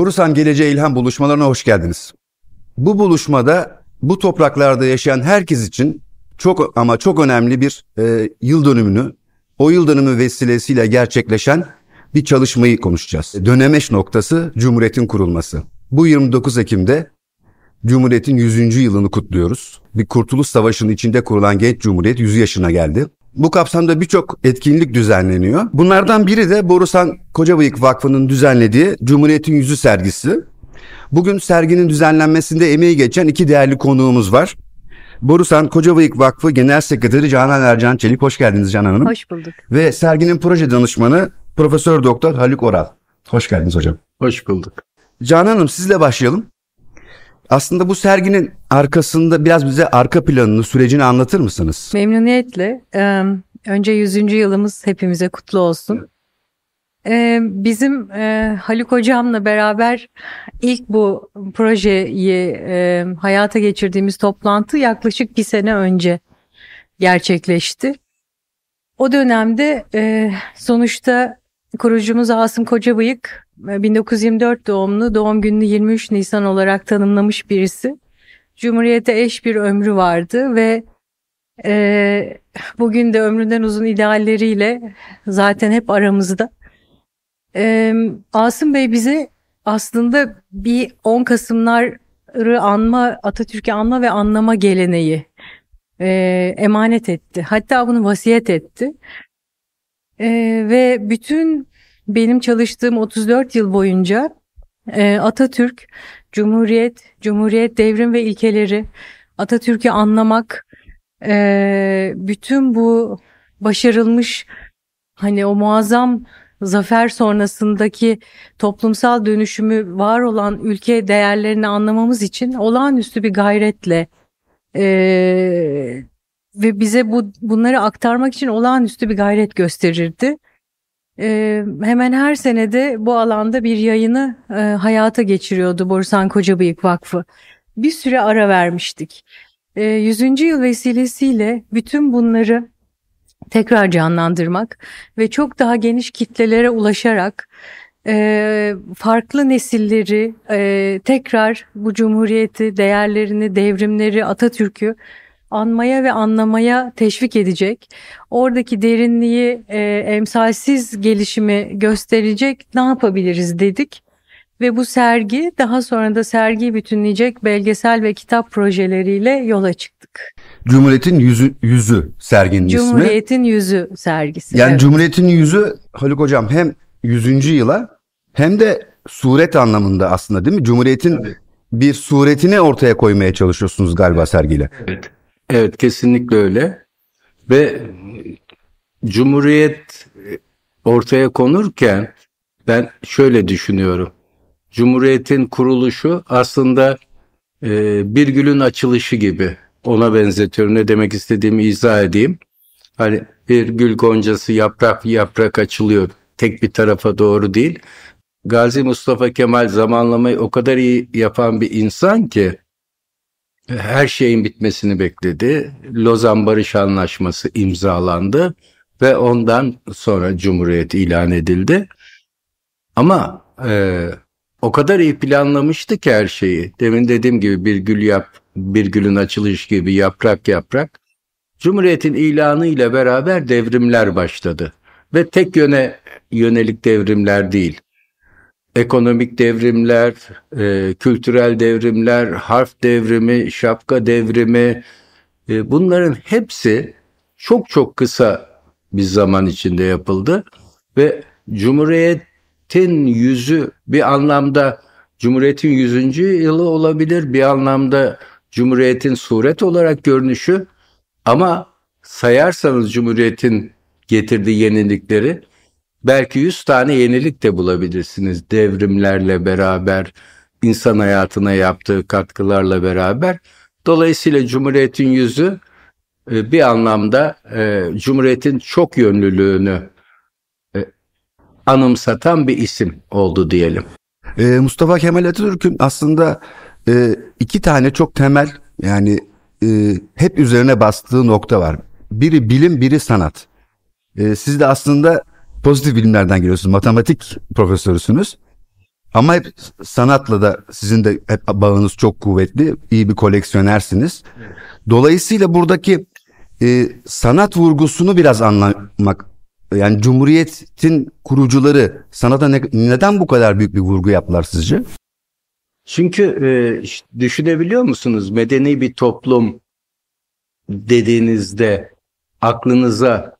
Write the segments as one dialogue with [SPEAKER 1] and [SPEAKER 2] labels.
[SPEAKER 1] Borusan Geleceğe İlham buluşmalarına hoş geldiniz. Bu buluşmada bu topraklarda yaşayan herkes için çok ama çok önemli bir e, yıl dönümünü, o yıl dönümü vesilesiyle gerçekleşen bir çalışmayı konuşacağız. Dönemeç noktası Cumhuriyet'in kurulması. Bu 29 Ekim'de Cumhuriyet'in 100. yılını kutluyoruz. Bir kurtuluş savaşının içinde kurulan genç cumhuriyet 100 yaşına geldi. Bu kapsamda birçok etkinlik düzenleniyor. Bunlardan biri de Borusan Kocabıyık Vakfı'nın düzenlediği Cumhuriyet'in Yüzü sergisi. Bugün serginin düzenlenmesinde emeği geçen iki değerli konuğumuz var. Borusan Kocabıyık Vakfı Genel Sekreteri Canan Ercan Çelik. Hoş geldiniz Canan Hanım.
[SPEAKER 2] Hoş bulduk.
[SPEAKER 1] Ve serginin proje danışmanı Profesör Doktor Haluk Oral. Hoş geldiniz hocam.
[SPEAKER 3] Hoş bulduk.
[SPEAKER 1] Canan Hanım sizle başlayalım. Aslında bu serginin arkasında biraz bize arka planını, sürecini anlatır mısınız?
[SPEAKER 2] Memnuniyetle. Ee, önce 100. yılımız hepimize kutlu olsun. Ee, bizim e, Haluk Hocam'la beraber ilk bu projeyi e, hayata geçirdiğimiz toplantı yaklaşık bir sene önce gerçekleşti. O dönemde e, sonuçta kurucumuz Asım Kocabıyık 1924 doğumlu doğum gününü 23 Nisan olarak tanımlamış birisi. Cumhuriyete eş bir ömrü vardı ve e, bugün de ömründen uzun idealleriyle zaten hep aramızda. E, Asım Bey bize aslında bir 10 Kasımları anma, Atatürk'ü anma ve anlama geleneği e, emanet etti. Hatta bunu vasiyet etti. E, ve bütün benim çalıştığım 34 yıl boyunca e, Atatürk, Cumhuriyet, Cumhuriyet devrim ve ilkeleri, Atatürk'ü anlamak, e, bütün bu başarılmış hani o muazzam zafer sonrasındaki toplumsal dönüşümü var olan ülke değerlerini anlamamız için olağanüstü bir gayretle e, ve bize bu bunları aktarmak için olağanüstü bir gayret gösterirdi. Ee, hemen her senede bu alanda bir yayını e, hayata geçiriyordu Borusan Kocabıyık Vakfı. Bir süre ara vermiştik. E, 100. yıl vesilesiyle bütün bunları tekrar canlandırmak ve çok daha geniş kitlelere ulaşarak e, farklı nesilleri e, tekrar bu cumhuriyeti, değerlerini, devrimleri, Atatürk'ü anmaya ve anlamaya teşvik edecek. Oradaki derinliği, e, emsalsiz gelişimi gösterecek ne yapabiliriz dedik. Ve bu sergi daha sonra da sergiyi bütünleyecek belgesel ve kitap projeleriyle yola çıktık.
[SPEAKER 1] Cumhuriyet'in yüzü, yüzü serginin
[SPEAKER 2] Cumhuriyet'in ismi. Cumhuriyet'in yüzü sergisi.
[SPEAKER 1] Yani evet. Cumhuriyet'in yüzü Haluk Hocam hem 100. yıla hem de suret anlamında aslında değil mi? Cumhuriyet'in evet. bir suretini ortaya koymaya çalışıyorsunuz galiba sergiyle.
[SPEAKER 3] Evet. Evet kesinlikle öyle. Ve Cumhuriyet ortaya konurken ben şöyle düşünüyorum. Cumhuriyetin kuruluşu aslında e, bir gülün açılışı gibi. Ona benzetiyorum. Ne demek istediğimi izah edeyim. Hani bir gül goncası yaprak yaprak açılıyor. Tek bir tarafa doğru değil. Gazi Mustafa Kemal zamanlamayı o kadar iyi yapan bir insan ki her şeyin bitmesini bekledi. Lozan Barış Anlaşması imzalandı ve ondan sonra Cumhuriyet ilan edildi. Ama e, o kadar iyi planlamıştı ki her şeyi. Demin dediğim gibi bir gül yap, bir gülün açılış gibi yaprak yaprak. Cumhuriyetin ilanı ile beraber devrimler başladı. Ve tek yöne yönelik devrimler değil ekonomik devrimler, e, kültürel devrimler, harf devrimi, şapka devrimi e, bunların hepsi çok çok kısa bir zaman içinde yapıldı ve Cumhuriyet'in yüzü bir anlamda Cumhuriyet'in yüzüncü yılı olabilir, bir anlamda Cumhuriyet'in suret olarak görünüşü. Ama sayarsanız Cumhuriyet'in getirdiği yenilikleri belki 100 tane yenilik de bulabilirsiniz devrimlerle beraber, insan hayatına yaptığı katkılarla beraber. Dolayısıyla Cumhuriyet'in yüzü e, bir anlamda e, Cumhuriyet'in çok yönlülüğünü e, anımsatan bir isim oldu diyelim.
[SPEAKER 1] Mustafa Kemal Atatürk'ün aslında iki tane çok temel yani hep üzerine bastığı nokta var. Biri bilim, biri sanat. Siz de aslında pozitif bilimlerden geliyorsunuz. Matematik profesörüsünüz. Ama hep sanatla da sizin de hep bağınız çok kuvvetli. İyi bir koleksiyonersiniz. Dolayısıyla buradaki e, sanat vurgusunu biraz anlamak yani Cumhuriyet'in kurucuları sanata ne, neden bu kadar büyük bir vurgu yaptılar sizce?
[SPEAKER 3] Çünkü e, düşünebiliyor musunuz? Medeni bir toplum dediğinizde aklınıza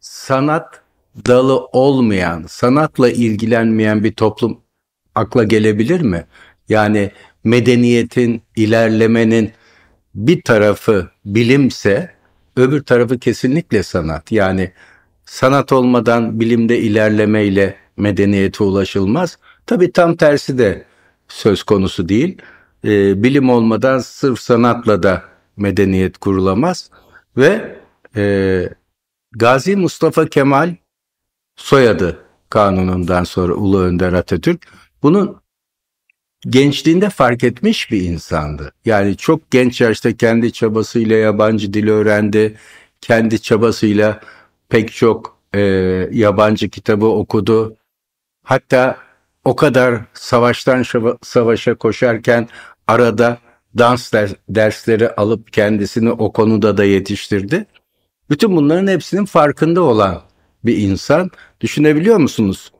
[SPEAKER 3] sanat dalı olmayan, sanatla ilgilenmeyen bir toplum akla gelebilir mi? Yani medeniyetin, ilerlemenin bir tarafı bilimse öbür tarafı kesinlikle sanat. Yani sanat olmadan bilimde ilerlemeyle medeniyete ulaşılmaz. Tabii tam tersi de söz konusu değil. E, bilim olmadan sırf sanatla da medeniyet kurulamaz ve e, Gazi Mustafa Kemal soyadı kanunundan sonra Ulu Önder Atatürk bunun gençliğinde fark etmiş bir insandı. Yani çok genç yaşta kendi çabasıyla yabancı dil öğrendi. Kendi çabasıyla pek çok e, yabancı kitabı okudu. Hatta o kadar savaştan savaşa koşarken arada dans dersleri alıp kendisini o konuda da yetiştirdi. Bütün bunların hepsinin farkında olan bir insan. Düşünebiliyor musunuz?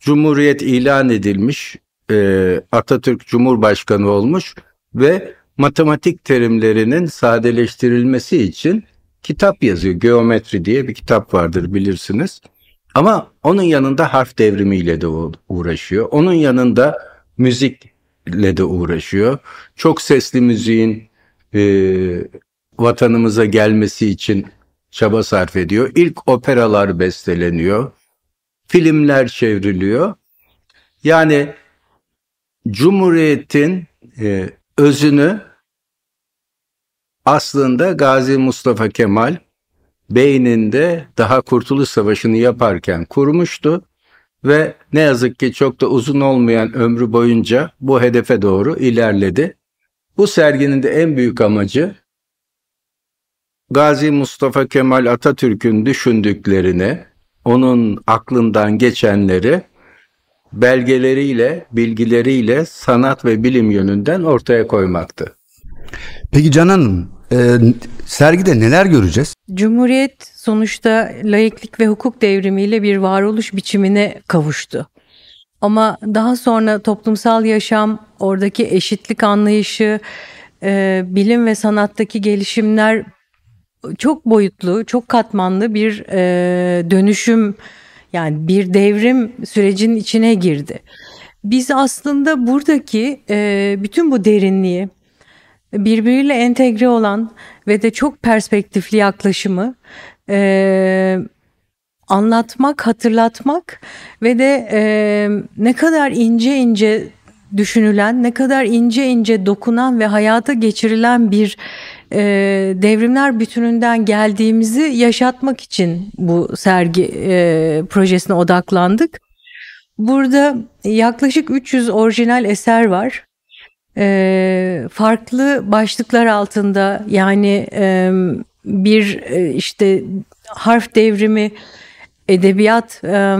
[SPEAKER 3] Cumhuriyet ilan edilmiş, e, Atatürk Cumhurbaşkanı olmuş ve matematik terimlerinin sadeleştirilmesi için kitap yazıyor. Geometri diye bir kitap vardır bilirsiniz. Ama onun yanında harf devrimiyle de uğraşıyor. Onun yanında müzikle de uğraşıyor. Çok sesli müziğin e, vatanımıza gelmesi için çaba sarf ediyor. İlk operalar besteleniyor. Filmler çevriliyor. Yani Cumhuriyet'in e, özünü aslında Gazi Mustafa Kemal beyninde daha Kurtuluş Savaşı'nı yaparken kurmuştu ve ne yazık ki çok da uzun olmayan ömrü boyunca bu hedefe doğru ilerledi. Bu serginin de en büyük amacı Gazi Mustafa Kemal Atatürk'ün düşündüklerini, onun aklından geçenleri belgeleriyle, bilgileriyle sanat ve bilim yönünden ortaya koymaktı.
[SPEAKER 1] Peki Can Hanım, e, sergide neler göreceğiz?
[SPEAKER 2] Cumhuriyet sonuçta laiklik ve hukuk devrimiyle bir varoluş biçimine kavuştu. Ama daha sonra toplumsal yaşam, oradaki eşitlik anlayışı, e, bilim ve sanattaki gelişimler çok boyutlu, çok katmanlı bir e, dönüşüm yani bir devrim sürecinin içine girdi. Biz aslında buradaki e, bütün bu derinliği birbiriyle entegre olan ve de çok perspektifli yaklaşımı e, anlatmak, hatırlatmak ve de e, ne kadar ince ince düşünülen, ne kadar ince ince dokunan ve hayata geçirilen bir e, devrimler bütününden geldiğimizi yaşatmak için bu sergi e, projesine odaklandık. Burada yaklaşık 300 orijinal eser var. E, farklı başlıklar altında yani e, bir e, işte harf devrimi, edebiyat, e,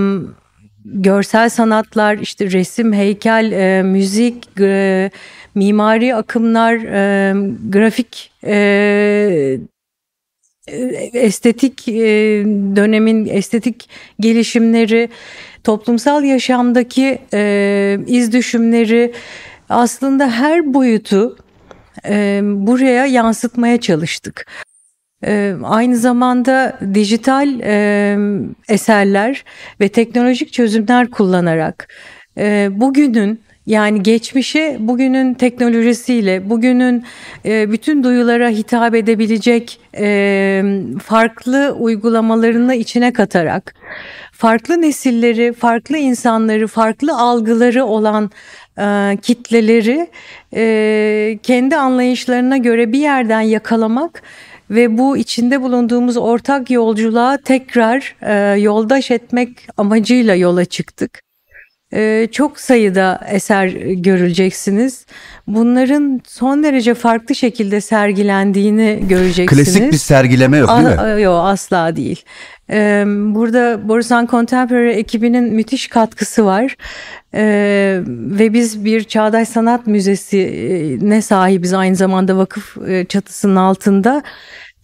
[SPEAKER 2] görsel sanatlar, işte resim, heykel, e, müzik, e, mimari akımlar, e, grafik, e, estetik e, dönemin estetik gelişimleri, toplumsal yaşamdaki e, iz düşümleri aslında her boyutu e, buraya yansıtmaya çalıştık. E, aynı zamanda dijital e, eserler ve teknolojik çözümler kullanarak e, bugünün yani geçmişe bugünün teknolojisiyle, bugünün e, bütün duyulara hitap edebilecek e, farklı uygulamalarını içine katarak, farklı nesilleri, farklı insanları, farklı algıları olan e, kitleleri e, kendi anlayışlarına göre bir yerden yakalamak ve bu içinde bulunduğumuz ortak yolculuğa tekrar e, yoldaş etmek amacıyla yola çıktık. Ee, çok sayıda eser görüleceksiniz. Bunların son derece farklı şekilde sergilendiğini göreceksiniz.
[SPEAKER 1] Klasik bir sergileme yok değil mi?
[SPEAKER 2] Yok asla değil. Ee, burada Borusan Contemporary ekibinin müthiş katkısı var. Ee, ve biz bir Çağdaş Sanat Müzesi ne sahibiz aynı zamanda vakıf e, çatısının altında.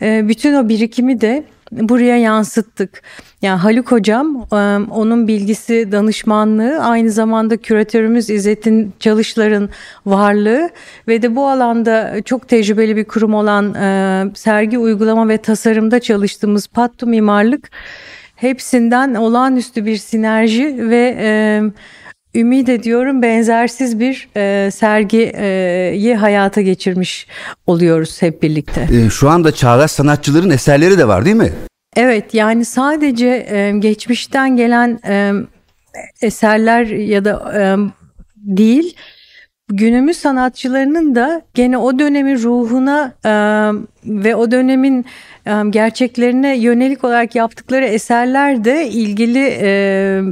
[SPEAKER 2] Bütün o birikimi de buraya yansıttık. Yani Haluk hocam onun bilgisi danışmanlığı aynı zamanda küratörümüz İzzettin Çalışlar'ın varlığı ve de bu alanda çok tecrübeli bir kurum olan sergi uygulama ve tasarımda çalıştığımız Pattu Mimarlık hepsinden olağanüstü bir sinerji ve ümit ediyorum benzersiz bir e, sergiyi hayata geçirmiş oluyoruz hep birlikte.
[SPEAKER 1] E, şu anda çağdaş sanatçıların eserleri de var değil mi?
[SPEAKER 2] Evet yani sadece e, geçmişten gelen e, eserler ya da e, değil günümüz sanatçılarının da gene o dönemin ruhuna e, ve o dönemin e, gerçeklerine yönelik olarak yaptıkları eserler de ilgili e,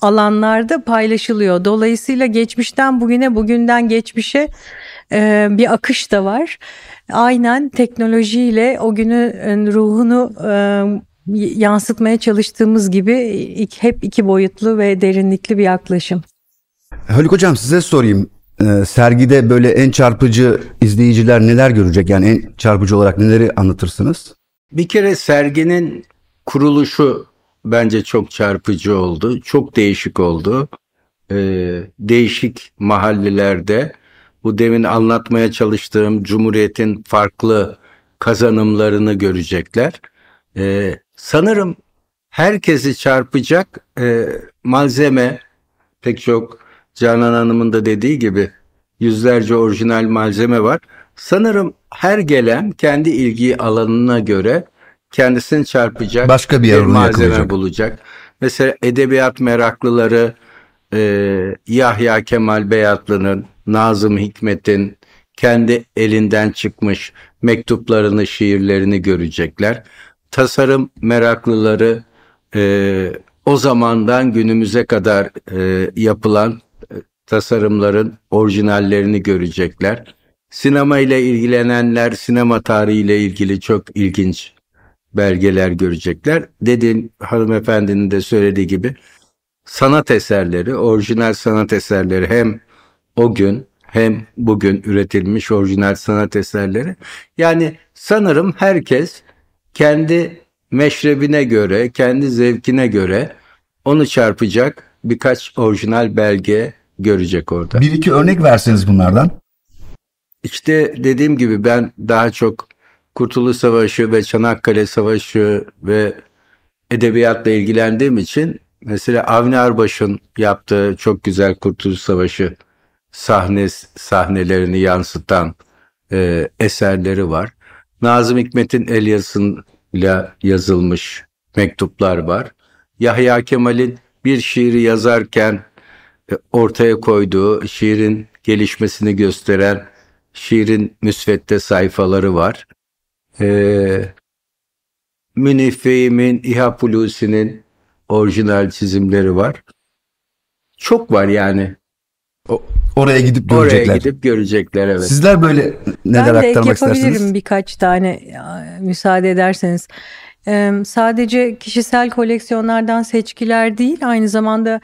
[SPEAKER 2] alanlarda paylaşılıyor. Dolayısıyla geçmişten bugüne, bugünden geçmişe e, bir akış da var. Aynen teknolojiyle o günün ruhunu e, yansıtmaya çalıştığımız gibi hep iki boyutlu ve derinlikli bir yaklaşım.
[SPEAKER 1] Haluk Hocam size sorayım. Ee, sergide böyle en çarpıcı izleyiciler neler görecek? Yani en çarpıcı olarak neleri anlatırsınız?
[SPEAKER 3] Bir kere serginin kuruluşu bence çok çarpıcı oldu. Çok değişik oldu. Ee, değişik mahallelerde bu demin anlatmaya çalıştığım Cumhuriyet'in farklı kazanımlarını görecekler. Ee, sanırım herkesi çarpacak e, malzeme pek çok Canan Hanım'ın da dediği gibi yüzlerce orijinal malzeme var. Sanırım her gelen kendi ilgi alanına göre kendisini çarpacak
[SPEAKER 1] başka bir,
[SPEAKER 3] bir malzeme
[SPEAKER 1] yakılacak.
[SPEAKER 3] bulacak. Mesela edebiyat meraklıları e, Yahya Kemal Beyatlı'nın, Nazım Hikmet'in kendi elinden çıkmış mektuplarını, şiirlerini görecekler. Tasarım meraklıları e, o zamandan günümüze kadar e, yapılan e, tasarımların orijinallerini görecekler. Sinema ile ilgilenenler sinema tarihiyle ilgili çok ilginç belgeler görecekler. Dediğim hanımefendinin de söylediği gibi sanat eserleri, orijinal sanat eserleri hem o gün hem bugün üretilmiş orijinal sanat eserleri. Yani sanırım herkes kendi meşrebine göre, kendi zevkine göre onu çarpacak birkaç orijinal belge görecek orada.
[SPEAKER 1] Bir iki örnek verseniz bunlardan.
[SPEAKER 3] İşte dediğim gibi ben daha çok Kurtuluş Savaşı ve Çanakkale Savaşı ve edebiyatla ilgilendiğim için mesela Avni Arbaş'ın yaptığı çok güzel Kurtuluş Savaşı sahne sahnelerini yansıtan e, eserleri var. Nazım Hikmet'in el yazısıyla yazılmış mektuplar var. Yahya Kemal'in bir şiiri yazarken e, ortaya koyduğu şiirin gelişmesini gösteren şiirin müsvedde sayfaları var. Ee, Münif Fehim'in, İHA Pulusi'nin orijinal çizimleri var. Çok var yani.
[SPEAKER 1] O, oraya gidip görecekler.
[SPEAKER 3] Oraya gidip görecekler evet.
[SPEAKER 1] Sizler böyle neler
[SPEAKER 2] ben de
[SPEAKER 1] aktarmak
[SPEAKER 2] yapabilirim
[SPEAKER 1] istersiniz?
[SPEAKER 2] birkaç tane müsaade ederseniz. Ee, sadece kişisel koleksiyonlardan seçkiler değil aynı zamanda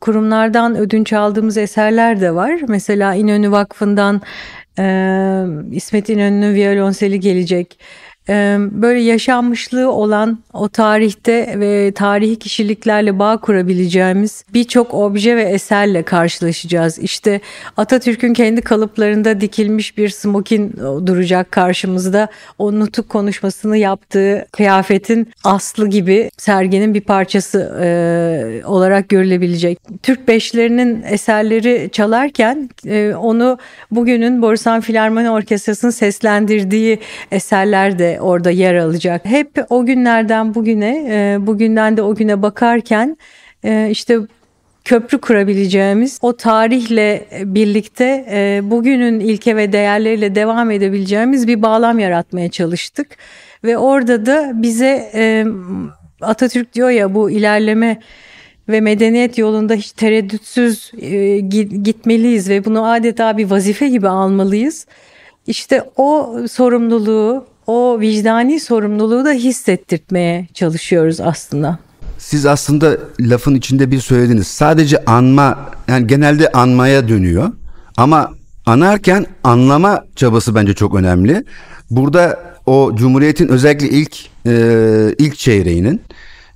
[SPEAKER 2] kurumlardan ödünç aldığımız eserler de var. Mesela İnönü Vakfı'ndan e, İsmet İnönü'nün viyolonseli gelecek. E, böyle yaşanmışlığı olan o tarihte ve tarihi kişiliklerle bağ kurabileceğimiz birçok obje ve eserle karşılaşacağız. İşte Atatürk'ün kendi kalıplarında dikilmiş bir smokin duracak karşımızda. O nutuk konuşmasını yaptığı kıyafetin aslı gibi serginin bir parçası e, olarak görülebilecek. Türk beşlerinin eserleri çalarken e, onu bugünün Borusan Filarmoni Orkestrası'nın seslendirdiği eserler de orada yer alacak. Hep o günlerden bugüne, e, bugünden de o güne bakarken e, işte köprü kurabileceğimiz o tarihle birlikte e, bugünün ilke ve değerleriyle devam edebileceğimiz bir bağlam yaratmaya çalıştık. Ve orada da bize Atatürk diyor ya bu ilerleme ve medeniyet yolunda hiç tereddütsüz gitmeliyiz ve bunu adeta bir vazife gibi almalıyız. İşte o sorumluluğu o vicdani sorumluluğu da hissettirtmeye çalışıyoruz aslında.
[SPEAKER 1] Siz aslında lafın içinde bir söylediniz. Sadece anma yani genelde anmaya dönüyor. Ama anarken anlama çabası bence çok önemli. Burada o Cumhuriyet'in özellikle ilk e, ilk çeyreğinin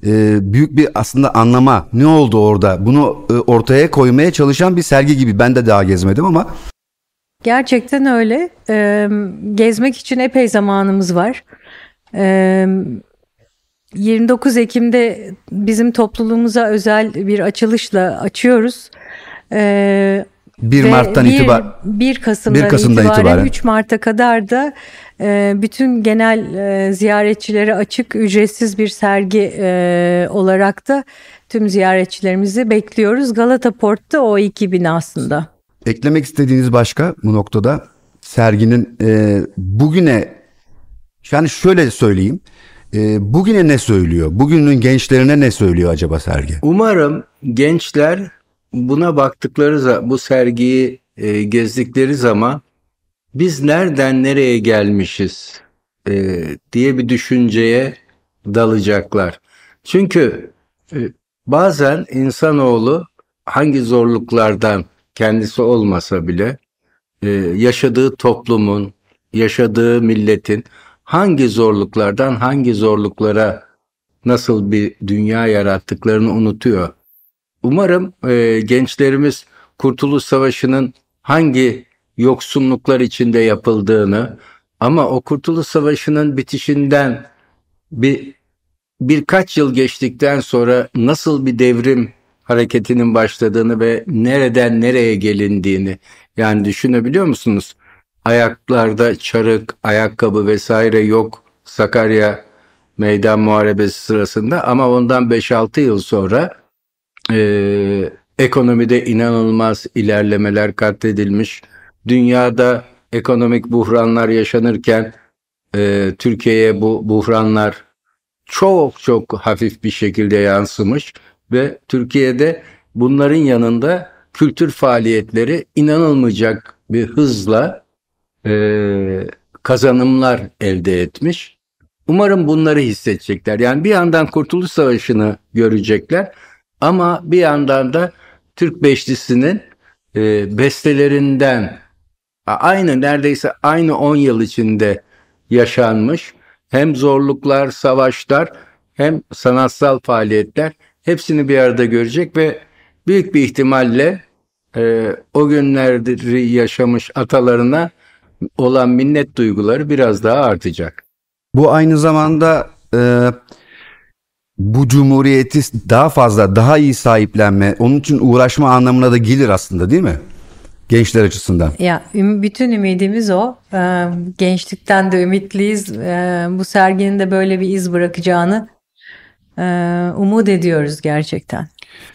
[SPEAKER 1] e, büyük bir aslında anlama ne oldu orada bunu e, ortaya koymaya çalışan bir sergi gibi. Ben de daha gezmedim ama
[SPEAKER 2] Gerçekten öyle. Ee, gezmek için epey zamanımız var. Ee, 29 Ekim'de bizim topluluğumuza özel bir açılışla açıyoruz. Ee,
[SPEAKER 1] 1
[SPEAKER 2] ve
[SPEAKER 1] Mart'tan
[SPEAKER 2] bir-
[SPEAKER 1] itibar
[SPEAKER 2] 1 Kasım'dan,
[SPEAKER 1] 1 Kasım'dan
[SPEAKER 2] itibaren,
[SPEAKER 1] itibaren.
[SPEAKER 2] 3 Mart'a kadar da e, bütün genel e, ziyaretçilere açık ücretsiz bir sergi e, olarak da tüm ziyaretçilerimizi bekliyoruz. Galata Port'ta o iki binasında.
[SPEAKER 1] Eklemek istediğiniz başka bu noktada serginin e, bugüne yani şöyle söyleyeyim e, bugüne ne söylüyor? Bugünün gençlerine ne söylüyor acaba sergi?
[SPEAKER 3] Umarım gençler buna baktıkları bu sergiyi e, gezdikleri zaman biz nereden nereye gelmişiz e, diye bir düşünceye dalacaklar. Çünkü e, bazen insanoğlu hangi zorluklardan kendisi olmasa bile e, yaşadığı toplumun, yaşadığı milletin hangi zorluklardan hangi zorluklara nasıl bir dünya yarattıklarını unutuyor. Umarım e, gençlerimiz Kurtuluş Savaşı'nın hangi yoksunluklar içinde yapıldığını ama o Kurtuluş Savaşı'nın bitişinden bir birkaç yıl geçtikten sonra nasıl bir devrim hareketinin başladığını ve nereden nereye gelindiğini yani düşünebiliyor musunuz? Ayaklarda çarık, ayakkabı vesaire yok Sakarya meydan muharebesi sırasında ama ondan 5-6 yıl sonra e, ekonomide inanılmaz ilerlemeler katledilmiş. Dünyada ekonomik buhranlar yaşanırken e, Türkiye'ye bu buhranlar çok çok hafif bir şekilde yansımış ve Türkiye'de bunların yanında kültür faaliyetleri inanılmayacak bir hızla e, kazanımlar elde etmiş. Umarım bunları hissedecekler. Yani bir yandan Kurtuluş Savaşı'nı görecekler ama bir yandan da Türk Beşlisi'nin e, bestelerinden aynı neredeyse aynı 10 yıl içinde yaşanmış hem zorluklar, savaşlar hem sanatsal faaliyetler hepsini bir arada görecek ve büyük bir ihtimalle e, o günleri yaşamış atalarına olan minnet duyguları biraz daha artacak.
[SPEAKER 1] Bu aynı zamanda e, bu cumhuriyeti daha fazla daha iyi sahiplenme onun için uğraşma anlamına da gelir aslında değil mi? Gençler açısından.
[SPEAKER 2] Ya bütün ümidimiz o. Ee, gençlikten de ümitliyiz. Ee, bu serginin de böyle bir iz bırakacağını e, umut ediyoruz gerçekten.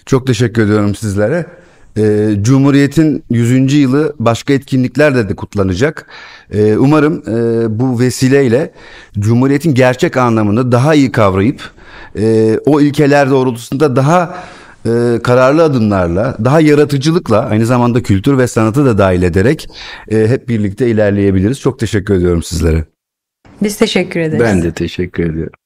[SPEAKER 1] Çok teşekkür ediyorum sizlere. Ee, Cumhuriyet'in 100. yılı başka etkinliklerle de kutlanacak. Ee, umarım e, bu vesileyle Cumhuriyet'in gerçek anlamını daha iyi kavrayıp e, o ilkeler doğrultusunda daha e, kararlı adımlarla, daha yaratıcılıkla aynı zamanda kültür ve sanatı da dahil ederek e, hep birlikte ilerleyebiliriz. Çok teşekkür ediyorum sizlere.
[SPEAKER 2] Biz teşekkür ederiz.
[SPEAKER 3] Ben de teşekkür ediyorum.